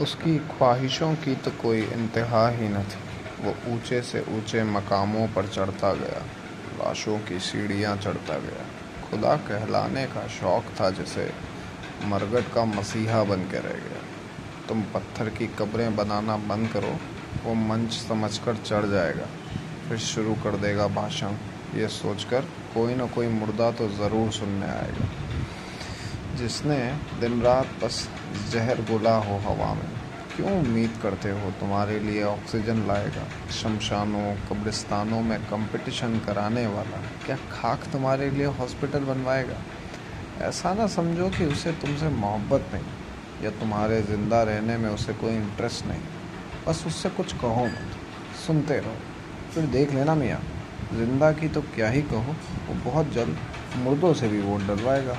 उसकी ख्वाहिशों की तो कोई इंतहा ही न थी। वो ऊँचे से ऊँचे मकामों पर चढ़ता गया। लाशों की सीढ़ियाँ चढ़ता गया। खुदा कहलाने का शौक़ था जिसे मरगट का मसीहा बन के रह गया। तुम पत्थर की कब्रें बनाना बंद करो, वो मंच समझकर चढ़ जाएगा। फिर शुरू कर देगा भाषण। ये सोचकर कोई ना कोई मुर्दा तो ज़रूर सुनने आएगा। जिसने दिन रात बस जहर गुला हो हवा में, क्यों उम्मीद करते हो तुम्हारे लिए ऑक्सीजन लाएगा? शमशानों, कब्रिस्तानों में कंपटीशन कराने वाला, क्या खाक तुम्हारे लिए हॉस्पिटल बनवाएगा? ऐसा ना समझो कि उसे तुमसे मोहब्बत नहीं, या तुम्हारे ज़िंदा रहने में उसे कोई इंटरेस्ट नहीं। बस उससे कुछ कहो मत, सुनते रहो। फिर देख लेना मियाँ, ज़िंदा की तो क्या ही कहो, वो बहुत जल्द मुर्दों से भी वोट डलवाएगा।